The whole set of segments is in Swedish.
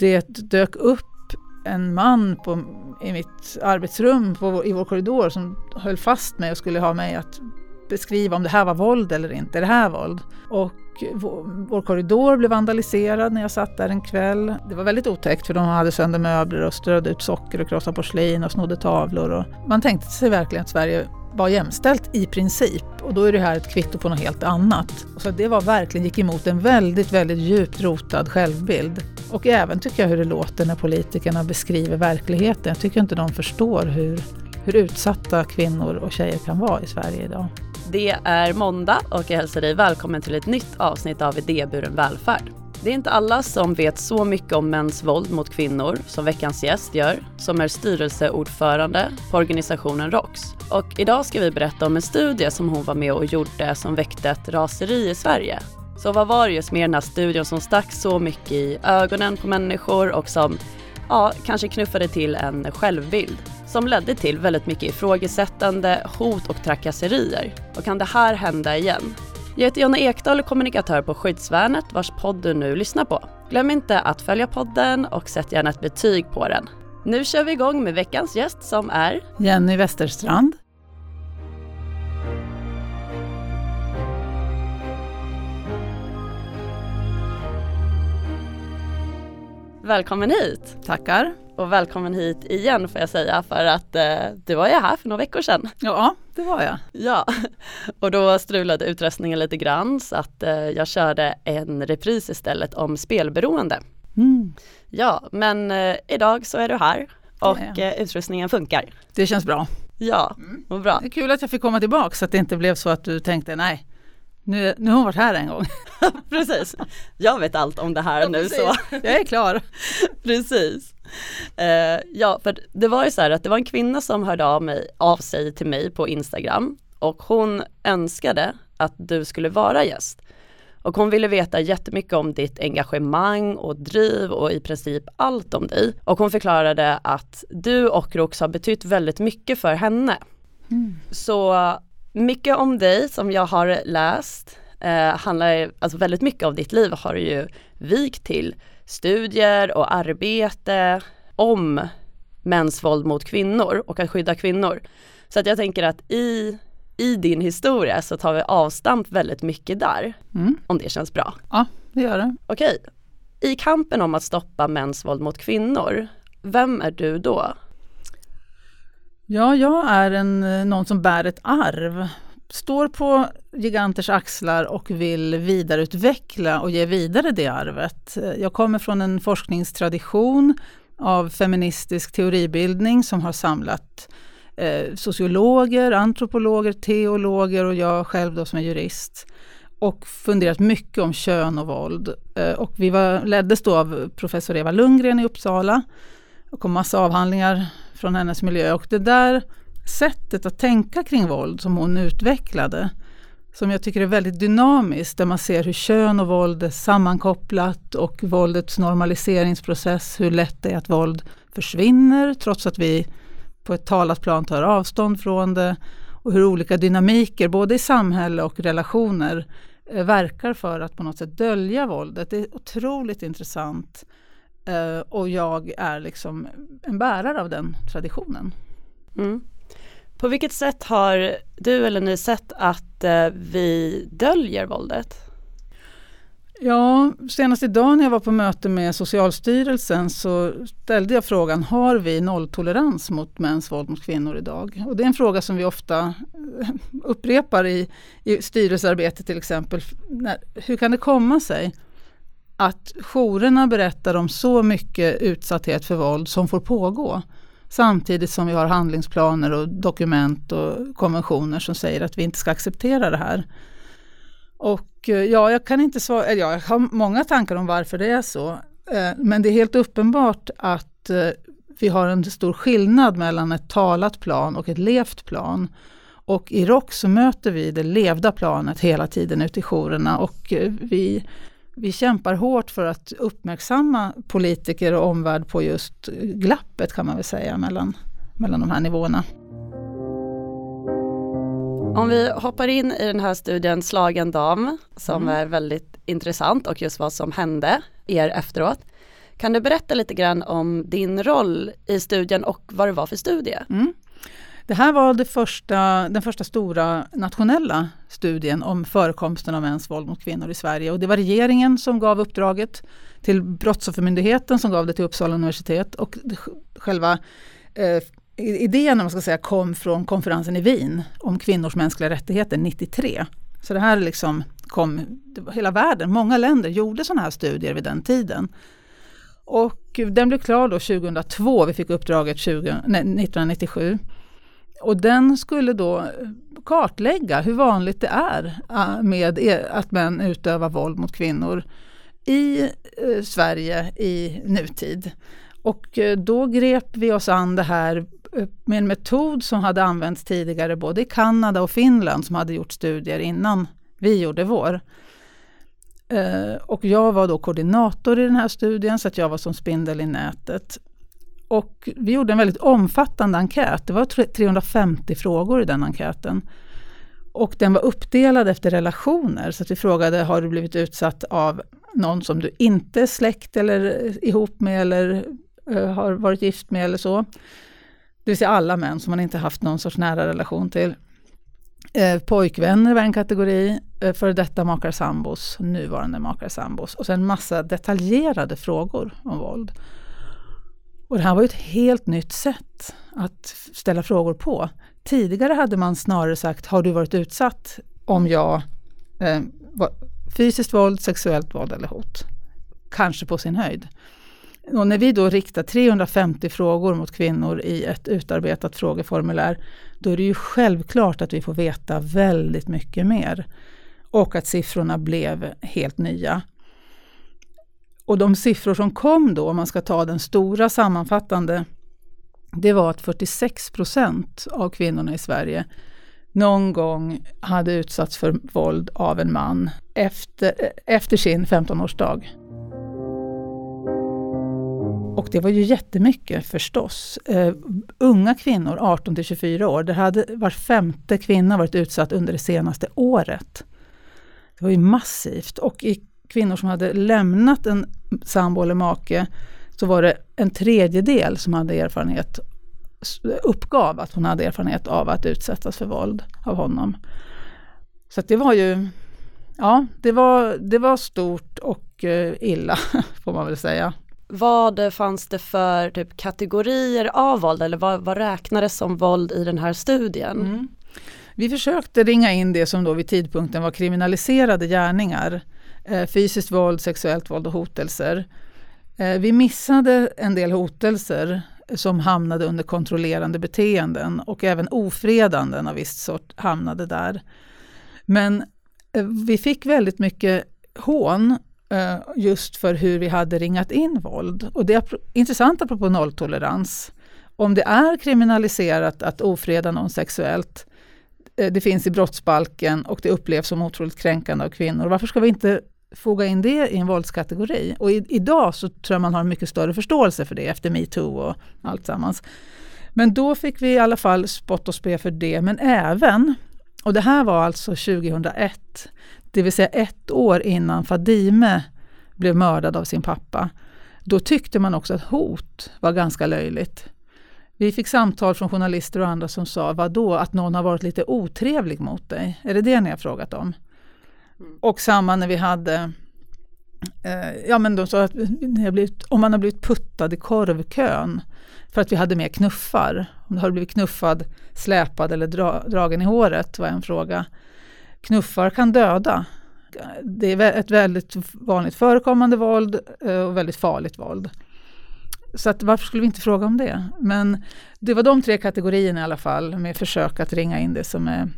det dök upp en man på, i mitt arbetsrum på, i vår korridor som höll fast mig och skulle ha mig att beskriva om det här var våld eller inte. Är det här våld? Och vår, vår korridor blev vandaliserad när jag satt där en kväll. Det var väldigt otäckt för de hade sönder möbler och strödde ut socker och krossade porslin och snodde tavlor. Och man tänkte sig verkligen att Sverige var jämställt i princip och då är det här ett kvitto på något helt annat. Så det var verkligen gick emot en väldigt, väldigt djupt rotad självbild. Och även tycker jag hur det låter när politikerna beskriver verkligheten. Jag tycker inte de förstår hur, hur utsatta kvinnor och tjejer kan vara i Sverige idag. Det är måndag och jag hälsar dig välkommen till ett nytt avsnitt av Idéburen välfärd. Det är inte alla som vet så mycket om mäns våld mot kvinnor som veckans gäst gör, som är styrelseordförande på organisationen ROX. Och idag ska vi berätta om en studie som hon var med och gjorde som väckte ett raseri i Sverige. Så vad var det just med den här studien som stack så mycket i ögonen på människor och som ja, kanske knuffade till en självbild som ledde till väldigt mycket ifrågasättande, hot och trakasserier. Och kan det här hända igen? Jag heter Jonna Ekdahl och kommunikatör på Skyddsvärnet vars podd du nu lyssnar på. Glöm inte att följa podden och sätt gärna ett betyg på den. Nu kör vi igång med veckans gäst som är Jenny Westerstrand. Välkommen hit! Tackar. Och välkommen hit igen får jag säga för att eh, du var ju här för några veckor sedan. Ja, det var jag. Ja, och då strulade utrustningen lite grann så att eh, jag körde en repris istället om spelberoende. Mm. Ja, men eh, idag så är du här och eh, utrustningen funkar. Det känns bra. Ja, vad bra. Det är kul att jag fick komma tillbaka så att det inte blev så att du tänkte nej, nu, nu har hon varit här en gång. precis. Jag vet allt om det här Ja, nu precis. så. Jag är klar. precis. Eh, ja, för det var ju så här att det var en kvinna som hörde av, mig, av sig till mig på Instagram och hon önskade att du skulle vara gäst. Och hon ville veta jättemycket om ditt engagemang och driv och i princip allt om dig. Och hon förklarade att du och Rox har betytt väldigt mycket för henne. Så mycket om dig som jag har läst eh, handlar, alltså väldigt mycket av ditt liv har du ju vikt till studier och arbete om mäns våld mot kvinnor och att skydda kvinnor. Så att jag tänker att i, i din historia så tar vi avstamp väldigt mycket där, Mm. om det känns bra. Ja, det gör det. Okej, i kampen om att stoppa mäns våld mot kvinnor, vem är du då? Ja, jag är en, eh, någon som bär ett arv. Står på giganters axlar och vill vidareutveckla och ge vidare det arvet. Jag kommer från en forskningstradition av feministisk teoribildning som har samlat eh, sociologer, antropologer, teologer och jag själv då som är jurist och funderat mycket om kön och våld. Eh, och vi var, leddes då av professor Eva Lundgren i Uppsala. Det kom massa avhandlingar från hennes miljö och det där sättet att tänka kring våld som hon utvecklade som jag tycker är väldigt dynamiskt där man ser hur kön och våld är sammankopplat och våldets normaliseringsprocess, hur lätt det är att våld försvinner trots att vi på ett talat plan tar avstånd från det och hur olika dynamiker både i samhälle och relationer eh, verkar för att på något sätt dölja våldet. Det är otroligt intressant eh, och jag är liksom en bärare av den traditionen. Mm. På vilket sätt har du eller ni sett att eh, vi döljer våldet? Ja, senast idag när jag var på möte med Socialstyrelsen så ställde jag frågan, har vi nolltolerans mot mäns våld mot kvinnor idag? Och det är en fråga som vi ofta eh, upprepar i, i styrelsearbete till exempel. När, hur kan det komma sig att jourerna berättar om så mycket utsatthet för våld som får pågå? Samtidigt som vi har handlingsplaner och dokument och konventioner som säger att vi inte ska acceptera det här. Och eh, ja, jag kan inte svara, eller ja, jag har många tankar om varför det är så. Eh, men det är helt uppenbart att eh, vi har en stor skillnad mellan ett talat plan och ett levt plan. Och i ROK så möter vi det levda planet hela tiden ute i jourerna och vi, vi kämpar hårt för att uppmärksamma politiker och omvärld på just glappet kan man väl säga mellan, mellan de här nivåerna. Om vi hoppar in i den här studien Slagen dam som Mm. är väldigt intressant och just vad som hände er efteråt. Kan du berätta lite grann om din roll i studien och vad det var för studie? Mm. Det här var det första, den första stora nationella studien om förekomsten av mäns våld mot kvinnor i Sverige. Och det var regeringen som gav uppdraget till Brottsoffermyndigheten som gav det till Uppsala universitet. Och själva eh, idén man ska säga, kom från konferensen i Wien om kvinnors mänskliga rättigheter 93. Så det här liksom kom, hela världen, många länder gjorde sådana här studier vid den tiden. Och den blev klar då 2002, vi fick uppdraget 20, nej, 1997. Och den skulle då eh, kartlägga hur vanligt det är eh, med e, att män utövar våld mot kvinnor i eh, Sverige i nutid. Och då grep vi oss an det här med en metod som hade använts tidigare både i Kanada och Finland som hade gjort studier innan vi gjorde vår. Och jag var då koordinator i den här studien så att jag var som spindel i nätet. Och vi gjorde en väldigt omfattande enkät. Det var 350 frågor i den enkäten. Och den var uppdelad efter relationer. Så att vi frågade, har du blivit utsatt av någon som du inte är släkt eller eh, ihop med eller uh, har varit gift med eller så. Det vill säga alla män som man inte haft någon sorts nära relation till. Eh, pojkvänner var en kategori, eh, före detta makar sambos, nuvarande makar sambos. Och sen massa detaljerade frågor om våld. Och det här var ju ett helt nytt sätt att ställa frågor på. Tidigare hade man snarare sagt, har du varit utsatt om jag eh, var, fysiskt våld, sexuellt våld eller hot? Kanske på sin höjd. Och när vi då riktar 350 frågor mot kvinnor i ett utarbetat frågeformulär, då är det ju självklart att vi får veta väldigt mycket mer. Och att siffrorna blev helt nya. Och de siffror som kom då, om man ska ta den stora sammanfattande, det var att 46 procent av kvinnorna i Sverige någon gång hade utsatts för våld av en man efter, efter sin 15-årsdag. Och det var ju jättemycket förstås. Uh, unga kvinnor, 18 till 24 år, där hade var femte kvinna varit utsatt under det senaste året. Det var ju massivt. Och i kvinnor som hade lämnat en sambo eller make så var det en tredjedel som hade erfarenhet, uppgav att hon hade erfarenhet av att utsättas för våld av honom. Så det var ju, ja, det var, det var stort och uh, illa får man väl säga. Vad fanns det för typ, kategorier av våld eller vad, vad räknades som våld i den här studien? Mm. Vi försökte ringa in det som då vid tidpunkten var kriminaliserade gärningar. Eh, fysiskt våld, sexuellt våld och hotelser. Eh, vi missade en del hotelser som hamnade under kontrollerande beteenden och även ofredanden av visst sort hamnade där. Men eh, vi fick väldigt mycket hån just för hur vi hade ringat in våld. Och det är intressant apropå nolltolerans. Om det är kriminaliserat att ofreda någon sexuellt, det finns i brottsbalken och det upplevs som otroligt kränkande av kvinnor. Varför ska vi inte foga in det i en våldskategori. Och i, idag så tror jag man har en mycket större förståelse för det efter metoo och allt sammans. Men då fick vi i alla fall spott och spe för det, men även, och det här var alltså 2001, det vill säga ett år innan Fadime blev mördad av sin pappa. Då tyckte man också att hot var ganska löjligt. Vi fick samtal från journalister och andra som sa, vadå, att någon har varit lite otrevlig mot dig? Är det det ni har frågat om? Mm. Och samma när vi hade eh, Ja men de sa att blivit, om man har blivit puttad i korvkön för att vi hade mer knuffar. Om du har blivit knuffad, släpad eller dra, dragen i håret var en fråga. Knuffar kan döda. Det är ett väldigt vanligt förekommande våld eh, och väldigt farligt våld. Så att varför skulle vi inte fråga om det? Men det var de tre kategorierna i alla fall med försök att ringa in det som är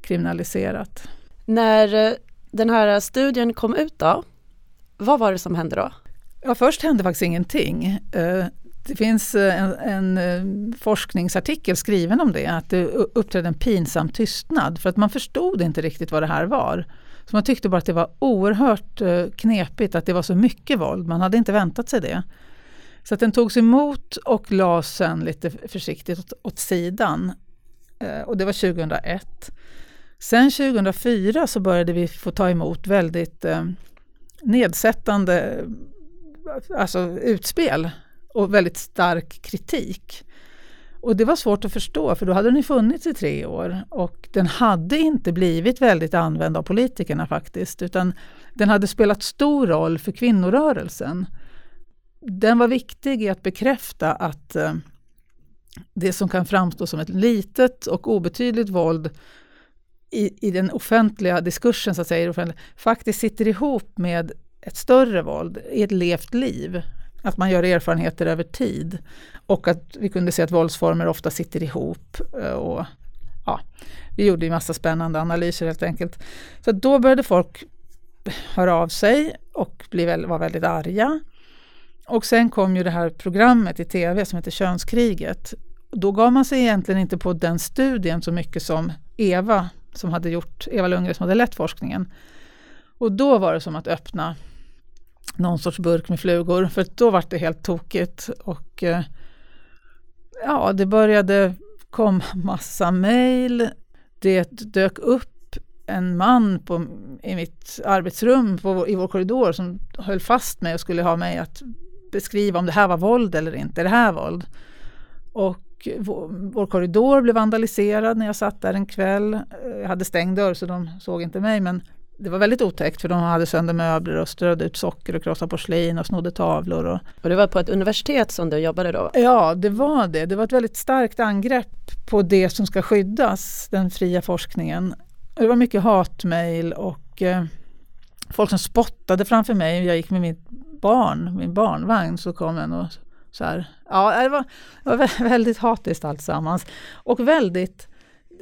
kriminaliserat. När eh, den här studien kom ut då, vad var det som hände då? Ja, först hände faktiskt ingenting. Eh, det finns eh, en, en, eh, forskningsartikel skriven om det, att det uppträdde en pinsam tystnad för att man förstod inte riktigt vad det här var. Så man tyckte bara att det var oerhört knepigt att det var så mycket våld, man hade inte väntat sig det. Så att den togs emot och lades sen lite försiktigt åt, åt sidan. Och det var 2001. Sen 2004 så började vi få ta emot väldigt eh, nedsättande alltså utspel och väldigt stark kritik. Och det var svårt att förstå för då hade den funnits i tre år och den hade inte blivit väldigt använd av politikerna faktiskt utan den hade spelat stor roll för kvinnorörelsen. Den var viktig i att bekräfta att eh, det som kan framstå som ett litet och obetydligt våld i, i den offentliga diskursen så att säga, faktiskt sitter ihop med ett större våld i ett levt liv. Att man gör erfarenheter över tid. Och att vi kunde se att våldsformer ofta sitter ihop. Eh, och, ja, vi gjorde ju massa spännande analyser helt enkelt. Så då började folk höra av sig och bli, var väldigt arga. Och sen kom ju det här programmet i tv som heter Könskriget. Då gav man sig egentligen inte på den studien så mycket som Eva, som hade gjort, Eva Lundgren som hade lett forskningen. Och då var det som att öppna någon sorts burk med flugor, för då var det helt tokigt. Och eh, ja, det började komma massa mejl. Det dök upp en man på, i mitt arbetsrum på, i vår korridor som höll fast mig och skulle ha mig att beskriva om det här var våld eller inte. Är det här våld? Och vår, vår korridor blev vandaliserad när jag satt där en kväll. Jag hade stängd dörr så de såg inte mig men det var väldigt otäckt för de hade sönder möbler och strödde ut socker och krossade porslin och snodde tavlor. Och, och det var på ett universitet som du jobbade då? Ja, det var det. Det var ett väldigt starkt angrepp på det som ska skyddas, den fria forskningen. Det var mycket hatmejl och eh, folk som spottade framför mig. Jag gick med mitt barn, min barnvagn, så kom en och så här. Ja, det var, det var väldigt hatiskt alltsammans. Och väldigt,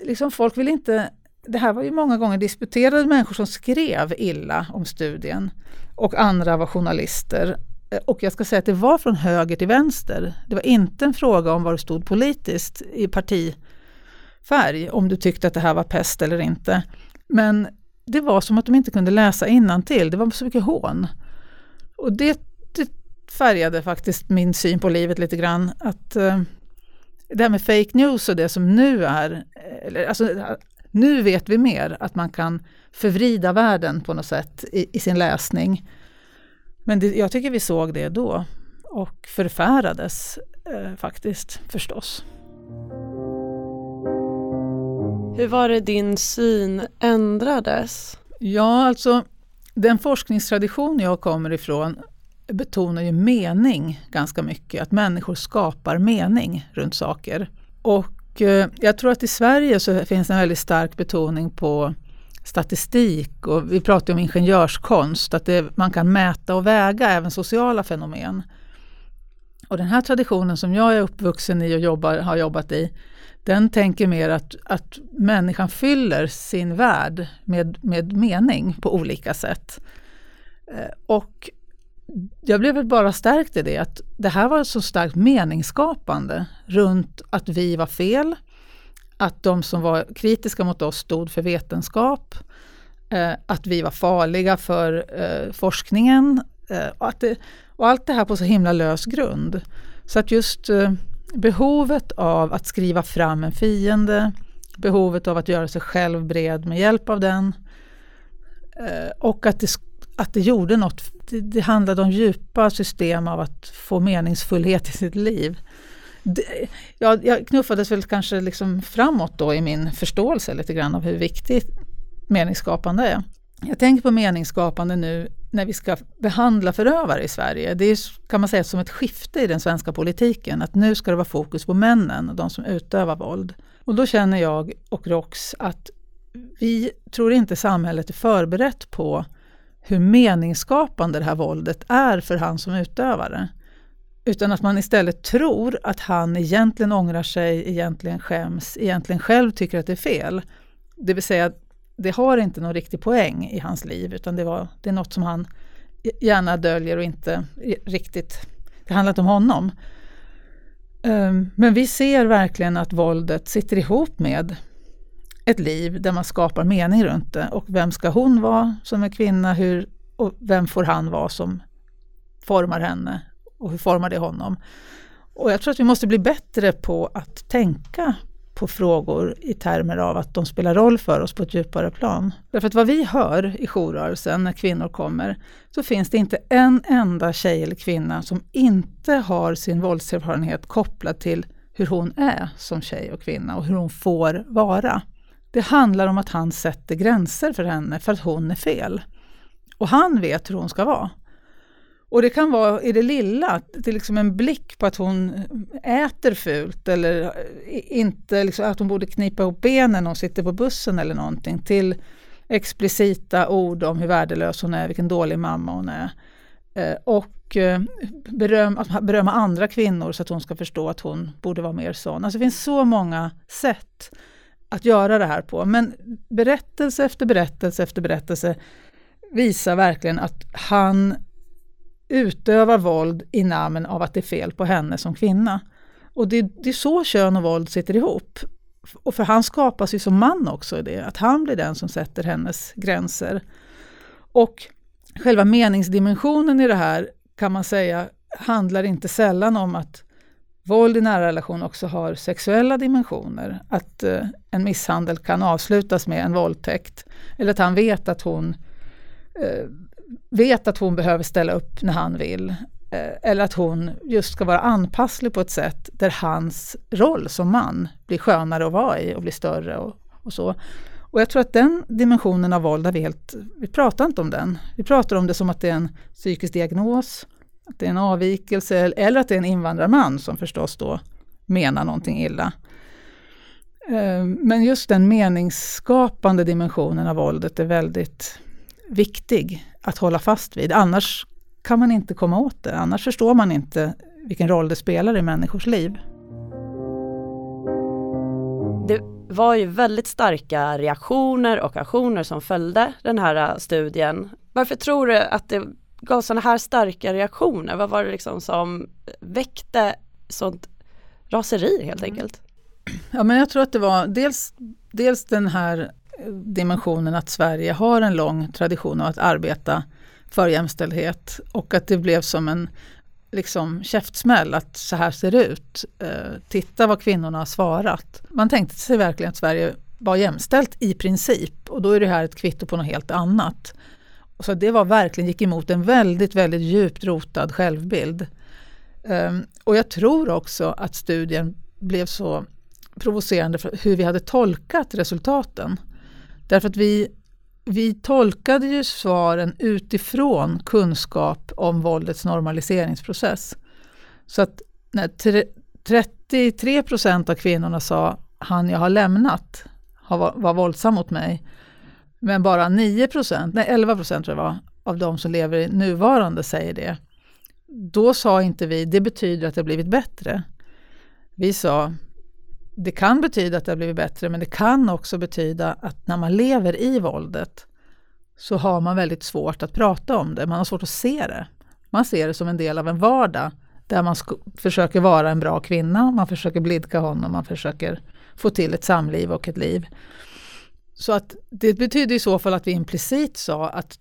liksom folk vill inte det här var ju många gånger disputerade människor som skrev illa om studien och andra var journalister. Eh, och jag ska säga att det var från höger till vänster. Det var inte en fråga om var du stod politiskt i partifärg, om du tyckte att det här var pest eller inte. Men det var som att de inte kunde läsa till. det var så mycket hån. Och det, det färgade faktiskt min syn på livet lite grann. Att uh, det här med fake news och det som nu är, eller, alltså, nu vet vi mer att man kan förvrida världen på något sätt i, i sin läsning. Men det, jag tycker vi såg det då och förfärades eh, faktiskt förstås. Hur var det din syn ändrades? Ja, alltså den forskningstradition jag kommer ifrån betonar ju mening ganska mycket, att människor skapar mening runt saker. Och Eh, jag tror att i Sverige så finns en väldigt stark betoning på statistik och vi pratar om ingenjörskonst, att det, man kan mäta och väga även sociala fenomen. Och den här traditionen som jag är uppvuxen i och jobbar, har jobbat i, den tänker mer att, att människan fyller sin värld med, med mening på olika sätt. Eh, och jag blev väl bara stärkt i det, att det här var så starkt meningsskapande runt att vi var fel, att de som var kritiska mot oss stod för vetenskap, eh, att vi var farliga för eh, forskningen eh, och, att det, och allt det här på så himla lös grund. Så att just eh, behovet av att skriva fram en fiende, behovet av att göra sig själv bred med hjälp av den eh, och att det att det gjorde något. Det, det handlade om djupa system av att få meningsfullhet i sitt liv. Det, jag, jag knuffades väl kanske liksom framåt då i min förståelse lite grann av hur viktigt meningsskapande är. Jag tänker på meningsskapande nu när vi ska behandla förövare i Sverige. Det är kan man säga som ett skifte i den svenska politiken. Att nu ska det vara fokus på männen och de som utövar våld. Och då känner jag och ROX att vi tror inte samhället är förberett på hur meningsskapande det här våldet är för han som utövare. Utan att man istället tror att han egentligen ångrar sig, egentligen skäms, egentligen själv tycker att det är fel. Det vill säga, det har inte någon riktig poäng i hans liv utan det, var, det är något som han gärna döljer och inte riktigt, det handlar inte om honom. Ehm, men vi ser verkligen att våldet sitter ihop med ett liv där man skapar mening runt det. Och vem ska hon vara som är kvinna? Hur, och vem får han vara som formar henne? Och hur formar det honom? Och jag tror att vi måste bli bättre på att tänka på frågor i termer av att de spelar roll för oss på ett djupare plan. Därför att vad vi hör i jourrörelsen när kvinnor kommer, så finns det inte en enda tjej eller kvinna som inte har sin våldserfarenhet kopplad till hur hon är som tjej och kvinna och hur hon får vara. Det handlar om att han sätter gränser för henne för att hon är fel. Och han vet hur hon ska vara. Och det kan vara i det lilla, till liksom en blick på att hon äter fult eller inte, liksom, att hon borde knipa ihop benen när hon sitter på bussen eller någonting, till explicita ord om hur värdelös hon är, vilken dålig mamma hon är. Eh, och eh, beröm, att berömma andra kvinnor så att hon ska förstå att hon borde vara mer sån. Alltså det finns så många sätt att göra det här på. Men berättelse efter berättelse efter berättelse visar verkligen att han utövar våld i namn av att det är fel på henne som kvinna. Och det, det är så kön och våld sitter ihop. Och för han skapas ju som man också i det, att han blir den som sätter hennes gränser. Och själva meningsdimensionen i det här kan man säga handlar inte sällan om att våld i nära relation också har sexuella dimensioner. Att eh, en misshandel kan avslutas med en våldtäkt. Eller att han vet att hon eh, vet att hon behöver ställa upp när han vill. Eh, eller att hon just ska vara anpasslig på ett sätt där hans roll som man blir skönare att vara i och blir större och, och så. Och jag tror att den dimensionen av våld, vi helt, vi pratar inte om den. Vi pratar om det som att det är en psykisk diagnos, att det är en avvikelse eller att det är en invandrarman som förstås då menar någonting illa. Eh, men just den meningsskapande dimensionen av våldet är väldigt viktig att hålla fast vid. Annars kan man inte komma åt det. Annars förstår man inte vilken roll det spelar i människors liv. Det var ju väldigt starka reaktioner och aktioner som följde den här studien. Varför tror du att det gav sådana här starka reaktioner? Vad var det liksom som väckte sånt raseri helt mm. enkelt? Ja men jag tror att det var dels, dels den här dimensionen att Sverige har en lång tradition av att arbeta för jämställdhet och att det blev som en liksom käftsmäll att så här ser det ut. Eh, titta vad kvinnorna har svarat. Man tänkte sig verkligen att Sverige var jämställt i princip och då är det här ett kvitto på något helt annat. Och så det var verkligen, gick emot en väldigt, väldigt djupt rotad självbild. Um, och jag tror också att studien blev så provocerande för hur vi hade tolkat resultaten. Därför att vi, vi tolkade ju svaren utifrån kunskap om våldets normaliseringsprocess. Så att när 33 procent av kvinnorna sa han jag har lämnat var, var våldsam mot mig. Men bara 9 procent, nej 11 procent tror jag var, av de som lever i nuvarande säger det. Då sa inte vi, det betyder att det har blivit bättre. Vi sa, det kan betyda att det har blivit bättre men det kan också betyda att när man lever i våldet så har man väldigt svårt att prata om det. Man har svårt att se det. Man ser det som en del av en vardag där man försöker vara en bra kvinna, man försöker blidka honom, man försöker få till ett samliv och ett liv. Så att det betyder i så fall att vi implicit sa att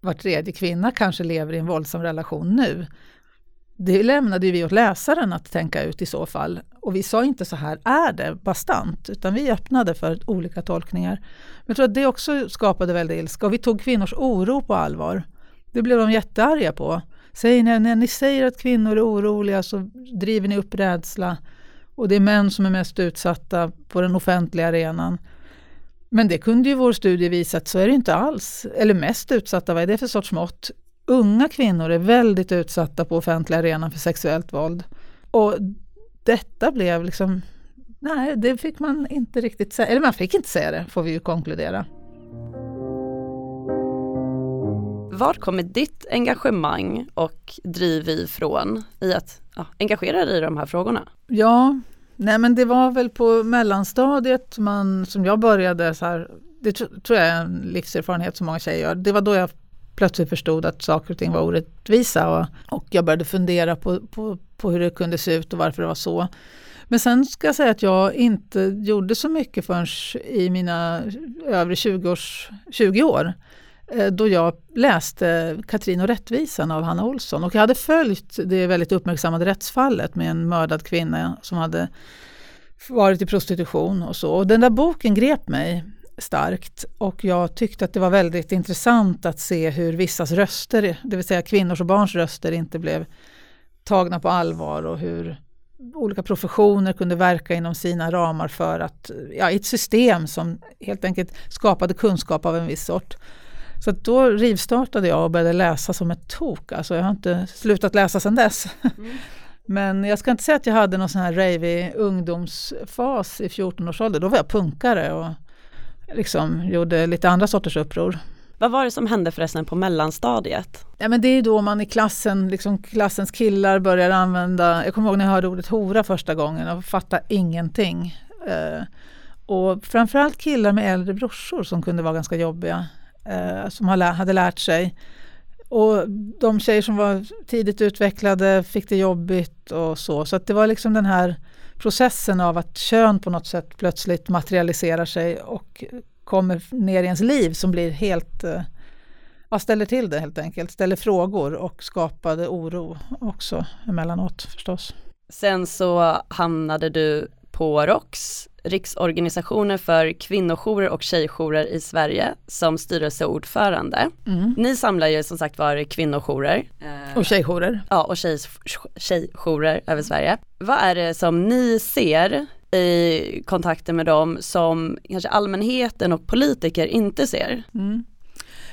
var tredje kvinna kanske lever i en våldsam relation nu. Det lämnade vi åt läsaren att tänka ut i så fall. Och vi sa inte så här är det bastant, utan vi öppnade för olika tolkningar. Men jag tror att det också skapade väldigt ilska och vi tog kvinnors oro på allvar. Det blev de jättearga på. Säger ni, när ni säger att kvinnor är oroliga så driver ni upp rädsla och det är män som är mest utsatta på den offentliga arenan. Men det kunde ju vår studie visa att så är det inte alls. Eller mest utsatta, vad är det för sorts mått? Unga kvinnor är väldigt utsatta på offentliga arenan för sexuellt våld. Och detta blev liksom, nej det fick man inte riktigt säga, eller man fick inte säga det får vi ju konkludera. Var kommer ditt engagemang och driv ifrån i att ja, engagera dig i de här frågorna? Ja, nej men det var väl på mellanstadiet man, som jag började så här, det tror jag är en livserfarenhet som många tjejer gör. Det var då jag plötsligt förstod att saker och ting var orättvisa och, och jag började fundera på, på, på hur det kunde se ut och varför det var så. Men sen ska jag säga att jag inte gjorde så mycket förrän i mina övre 20, års, 20 år Eh, då jag läste Katrin och rättvisan av Hanna Olsson. Och jag hade följt det väldigt uppmärksammade rättsfallet med en mördad kvinna som hade varit i prostitution och så. Och den där boken grep mig starkt och jag tyckte att det var väldigt intressant att se hur vissas röster, det vill säga kvinnors och barns röster, inte blev tagna på allvar och hur olika professioner kunde verka inom sina ramar för att, ja, i ett system som helt enkelt skapade kunskap av en viss sort. Så då rivstartade jag och började läsa som ett tok. Alltså jag har inte slutat läsa sedan dess. Mm. Men jag ska inte säga att jag hade någon sån här ravig ungdomsfas i 14 års ålder. Då var jag punkare och liksom gjorde lite andra sorters uppror. Vad var det som hände förresten på mellanstadiet? Ja, men det är då man i klassen, liksom klassens killar börjar använda, jag kommer ihåg när jag hörde ordet hora första gången och fattade ingenting. Eh, och framförallt killar med äldre brorsor som kunde vara ganska jobbiga, eh, som hade lärt sig. Och de tjejer som var tidigt utvecklade fick det jobbigt och så. Så att det var liksom den här processen av att kön på något sätt plötsligt materialiserar sig och kommer ner i ens liv som blir helt eh, ja, ställer till det helt enkelt, ställer frågor och skapade oro också emellanåt förstås. Sen så hamnade du på ROX, Riksorganisationen för kvinnojourer och tjejjourer i Sverige som styrelseordförande. Mm. Ni samlar ju som sagt var kvinnojourer. Och tjejjourer. Ja, och tjej, tjejjourer över Sverige. Vad är det som ni ser i kontakter med dem som kanske allmänheten och politiker inte ser? Mm.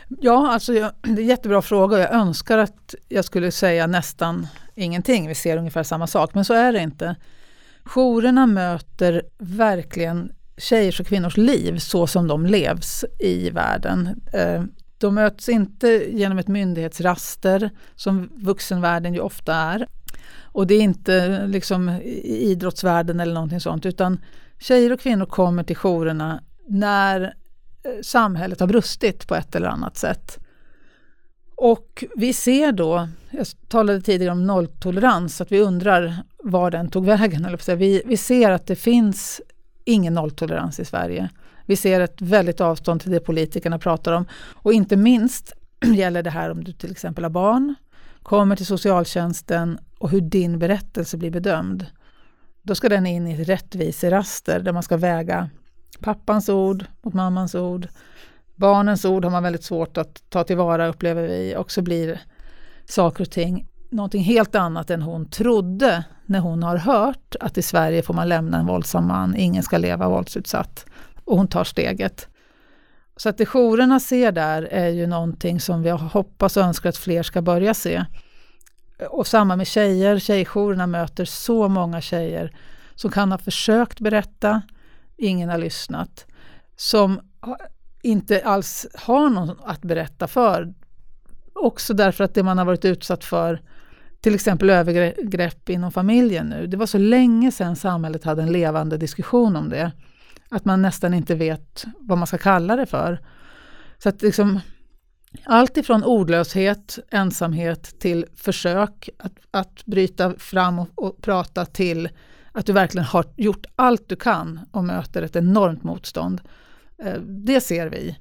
Ja, alltså jag, det är en jättebra fråga jag önskar att jag skulle säga nästan ingenting. Vi ser ungefär samma sak, men så är det inte. Jourerna möter verkligen tjejers och kvinnors liv så som de levs i världen. Eh, de möts inte genom ett myndighetsraster som vuxenvärlden ju ofta är. Och det är inte liksom i idrottsvärlden eller någonting sånt utan tjejer och kvinnor kommer till jourerna när eh, samhället har brustit på ett eller annat sätt. Och vi ser då, jag talade tidigare om nolltolerans, att vi undrar var den tog vägen. Vi, vi ser att det finns ingen nolltolerans i Sverige. Vi ser ett väldigt avstånd till det politikerna pratar om. Och inte minst gäller det här om du till exempel har barn, kommer till socialtjänsten och hur din berättelse blir bedömd. Då ska den in i ett rättviseraster där man ska väga pappans ord mot mammans ord. Barnens ord har man väldigt svårt att ta tillvara upplever vi och så blir saker och ting någonting helt annat än hon trodde när hon har hört att i Sverige får man lämna en våldsam man, ingen ska leva våldsutsatt. Och hon tar steget. Så att det jourerna ser där är ju någonting som vi hoppas och önskar att fler ska börja se. Och samma med tjejer, tjejjourerna möter så många tjejer som kan ha försökt berätta, ingen har lyssnat. Som inte alls har någon att berätta för. Också därför att det man har varit utsatt för, till exempel övergrepp inom familjen nu. Det var så länge sedan samhället hade en levande diskussion om det. Att man nästan inte vet vad man ska kalla det för. Så att liksom, allt ifrån ordlöshet, ensamhet till försök att, att bryta fram och, och, prata till att du verkligen har gjort allt du kan och möter ett enormt motstånd. Eh, det ser vi.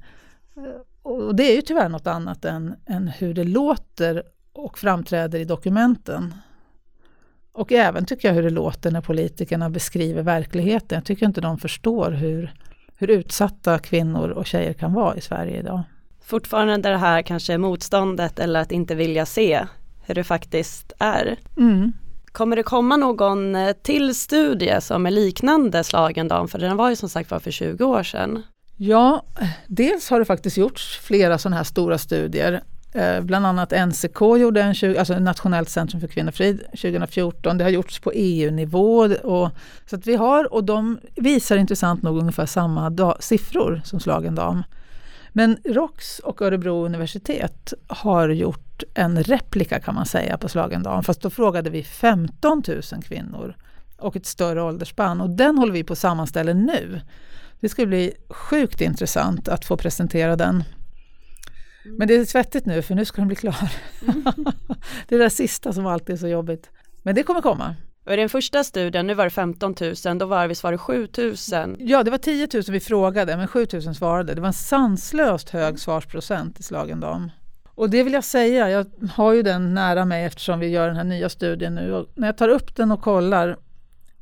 Eh, och det är ju tyvärr något annat än, än hur det låter och framträder i dokumenten. Och även tycker jag hur det låter när politikerna beskriver verkligheten. Jag tycker inte de förstår hur, hur utsatta kvinnor och tjejer kan vara i Sverige idag. Fortfarande det här kanske motståndet eller att inte vilja se hur det faktiskt är. Mm. Kommer det komma någon eh, till studie som är liknande Slagen dam? För den var ju som sagt var för 20 år sedan. Ja, dels har det faktiskt gjorts flera sådana här stora studier. Eh, bland annat NCK gjorde en, 20, alltså Nationellt centrum för kvinnofrid 2014. Det har gjorts på EU-nivå. Och, så att vi har, och de visar intressant nog ungefär samma da, siffror som Slagen dam. Men ROX och Örebro universitet har gjort en replika kan man säga på Slagen dam. Fast då frågade vi 15 000 kvinnor och ett större åldersspann. Och den håller vi på att sammanställa nu. Det ska bli sjukt intressant att få presentera den. Men det är svettigt nu för nu ska den bli klar. Mm. det är det sista som alltid är så jobbigt. Men det kommer komma. Och i den första studien, nu var det 15 000, då var det, visst var det 7 000? Ja, det var 10 000 vi frågade, men 7 000 svarade. Det var en sanslöst hög svarsprocent i Slagen dam. Och det vill jag säga, jag har ju den nära mig eftersom vi gör den här nya studien nu. Och när jag tar upp den och kollar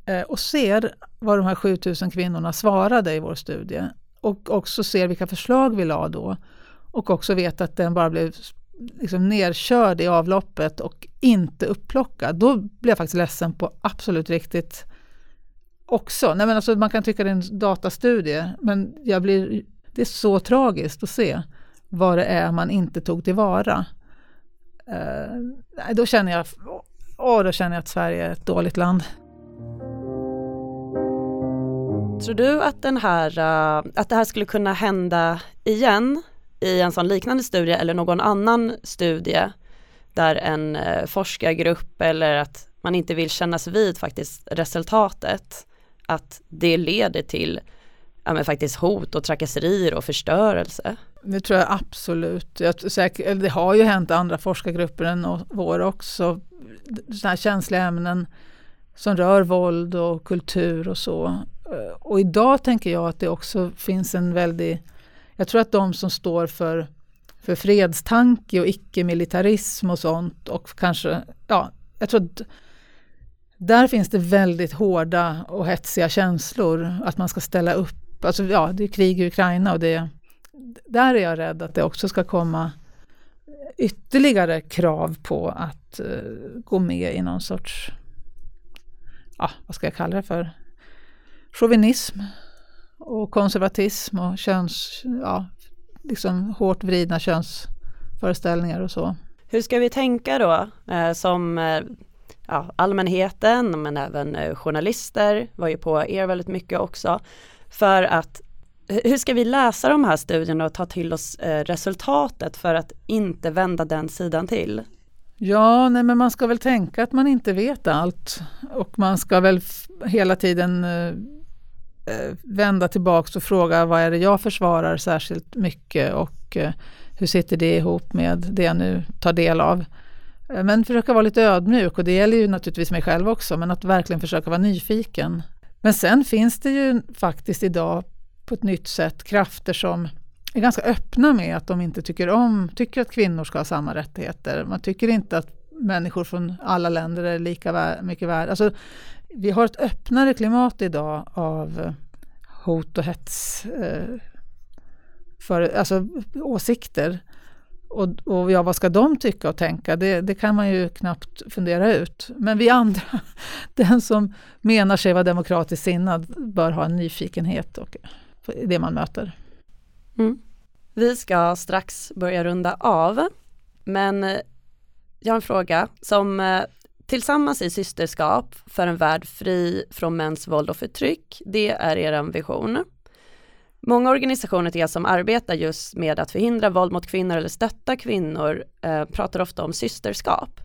Eh, och ser vad de här 7000 kvinnorna svarade i vår studie och också ser vilka förslag vi la då och också vet att den bara blev liksom nerkörd i avloppet och inte upplockad, då blir jag faktiskt ledsen på absolut riktigt också. Nej, men alltså, man kan tycka det är en datastudie, men jag blir, det är så tragiskt att se vad det är man inte tog tillvara. Uh, eh, då, känner jag, oh, då känner jag att Sverige är ett dåligt land. Tror du att, den här, eh, att det här skulle kunna hända igen i en sån liknande studie eller någon annan studie där en eh, forskargrupp eller att man inte vill kännas vid faktiskt resultatet att det leder till ja, men faktiskt hot och trakasserier och förstörelse? Det tror jag absolut. Jag, säkert, det har ju hänt andra forskargrupper än vår också. Sådana här känsliga ämnen som rör våld och kultur och så. Eh, och idag tänker jag att det också finns en väldig... Jag tror att de som står för, för fredstanke och icke-militarism och sånt och kanske, ja, jag tror att där finns det väldigt hårda och hetsiga känslor att man ska ställa upp. Alltså ja, det är krig i Ukraina och det, där är jag rädd att det också ska komma ytterligare krav på att uh, gå med i någon sorts, ja, vad ska jag kalla det för, chauvinism och konservatism och köns, ja, liksom hårt vridna könsföreställningar och så. Hur ska vi tänka då eh, som eh, ja, allmänheten men även eh, journalister var ju på er väldigt mycket också för att hur ska vi läsa de här studierna och ta till oss eh, resultatet för att inte vända den sidan till? Ja, nej, men man ska väl tänka att man inte vet allt och man ska väl hela tiden Eh, Eh, vända tillbaks och fråga vad är det jag försvarar särskilt mycket och eh, hur sitter det ihop med det jag nu tar del av. Eh, men försöka vara lite ödmjuk och det gäller ju naturligtvis mig själv också, men att verkligen försöka vara nyfiken. Men sen finns det ju faktiskt idag på ett nytt sätt krafter som är ganska öppna med att de inte tycker om, tycker att kvinnor ska ha samma rättigheter. Man tycker inte att människor från alla länder är lika mycket värda. Alltså, vi har ett öppnare klimat idag av hot och hets, eh, för, alltså åsikter. Och, och ja, vad ska de tycka och tänka? Det, det, kan man ju knappt fundera ut. Men vi andra, den som menar sig vara demokratiskt sinnad, bör ha en nyfikenhet och det man möter. Mm. Vi ska strax börja runda av, men jag har en fråga som eh, Tillsammans i systerskap för en värld fri från mäns våld och förtryck, det är er vision. Många organisationer till er som arbetar just med att förhindra våld mot kvinnor eller stötta kvinnor eh, pratar ofta om systerskap.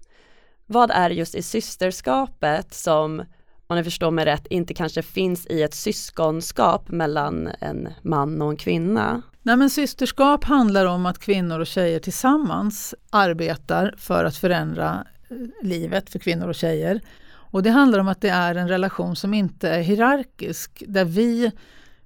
Vad är just i systerskapet som, om ni förstår mig rätt, inte kanske finns i ett syskonskap mellan en man och en kvinna? Nej, men systerskap handlar om att kvinnor och tjejer tillsammans arbetar för att förändra livet för kvinnor och tjejer. Och det handlar om att det är en relation som inte är hierarkisk, där vi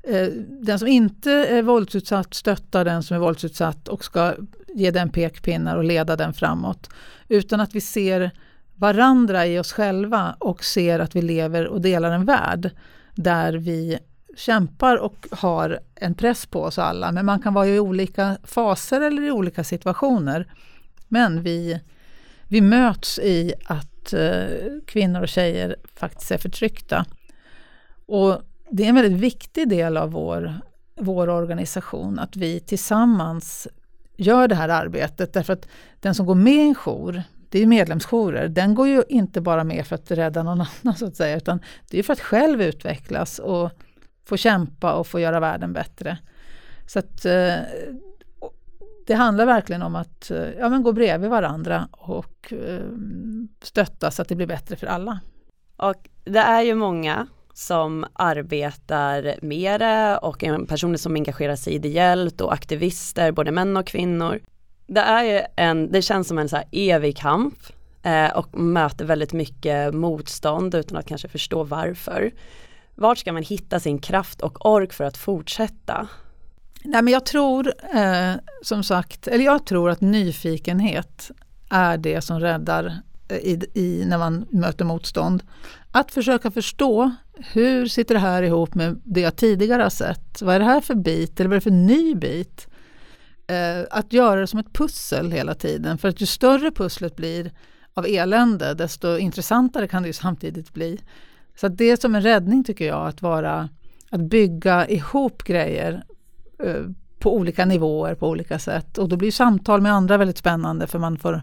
eh, den som inte är våldsutsatt stöttar den som är våldsutsatt och ska ge den pekpinnar och leda den framåt. Utan att vi ser varandra i oss själva och ser att vi lever och delar en värld där vi kämpar och har en press på oss alla. Men man kan vara i olika faser eller i olika situationer. Men vi vi möts i att eh, kvinnor och tjejer faktiskt är förtryckta. Och det är en väldigt viktig del av vår, vår organisation att vi tillsammans gör det här arbetet. Därför att den som går med i en jour, det är medlemsjourer, den går ju inte bara med för att rädda någon annan så att säga, utan det är för att själv utvecklas och få kämpa och få göra världen bättre. Så att eh, det handlar verkligen om att eh, ja, men gå bredvid varandra och eh, stötta så att det blir bättre för alla. Och det är ju många som arbetar med det och personer som engagerar sig ideellt och aktivister, både män och kvinnor. Det, är ju en, det känns som en så här evig kamp eh, och möter väldigt mycket motstånd utan att kanske förstå varför. Vart ska man hitta sin kraft och ork för att fortsätta? Nej, men jag tror eh, som sagt, eller jag tror att nyfikenhet är det som räddar eh, i, i, när man möter motstånd. att försöka förstå hur sitter det här ihop med det jag tidigare har sett? Vad är det här för bit eller vad är det för ny bit? Eh, att göra det som ett pussel hela tiden för att ju större pusslet blir av elände desto intressantare kan det ju samtidigt bli. Så det är som en räddning tycker jag att vara att bygga ihop grejer Eh, på olika nivåer på olika sätt. Och då blir samtal med andra väldigt spännande för man får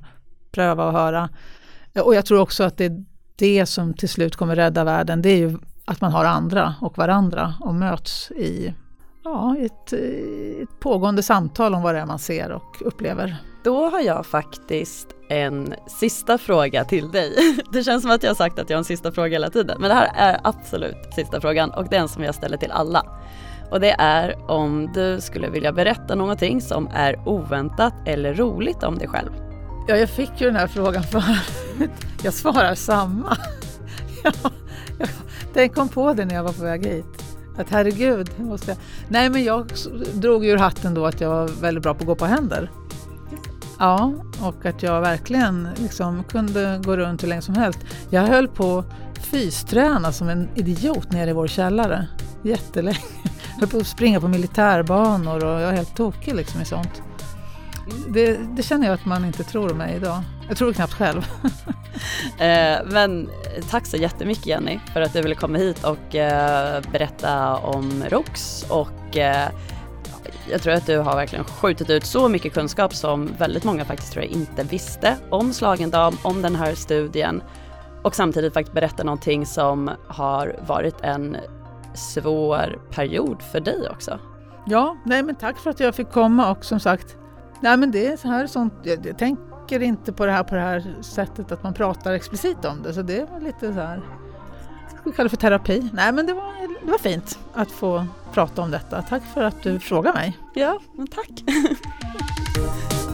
pröva och höra. Eh, och jag tror också att det är det som till slut kommer rädda världen. Det är ju att man har andra och varandra och möts i ja, ett, eh, ett pågående samtal om vad det är man ser och upplever. Då har jag faktiskt en sista fråga till dig. Det känns som att jag har sagt att jag har en sista fråga hela tiden, men det här är absolut sista frågan och den som jag ställer till alla. Och det är om du skulle vilja berätta någonting som är oväntat eller roligt om dig själv. Ja, jag fick ju den här frågan förut. Jag svarar samma. Ja, jag, den kom på det när jag var på väg hit. Att herregud, måste jag... Nej men jag drog ur hatten då att jag var väldigt bra på att gå på händer. Ja, och att jag verkligen liksom kunde gå runt hur länge som helst. Jag höll på fysträna som en idiot nere i vår källare jättelänge. Jag höll på att springa på militärbanor och jag är helt tokig liksom i sånt. Det, det, känner jag att man inte tror mig idag. Jag tror knappt själv. eh, men eh, tack så jättemycket Jenny för att du ville komma hit och eh, berätta om ROX och eh, jag tror att du har verkligen skjutit ut så mycket kunskap som väldigt många faktiskt tror jag inte visste om Slagen dam, om den här studien och samtidigt faktiskt berätta någonting som har varit en svår period för dig också. Ja, nej men tack för att jag fick komma och som sagt, nej men det är så här sånt, jag, jag tänker inte på det här på det här sättet att man pratar explicit om det så det var lite så här, vi kallar det för terapi. Nej men det var, det var fint att få prata om detta. Tack för att du frågade mig. Ja, men tack.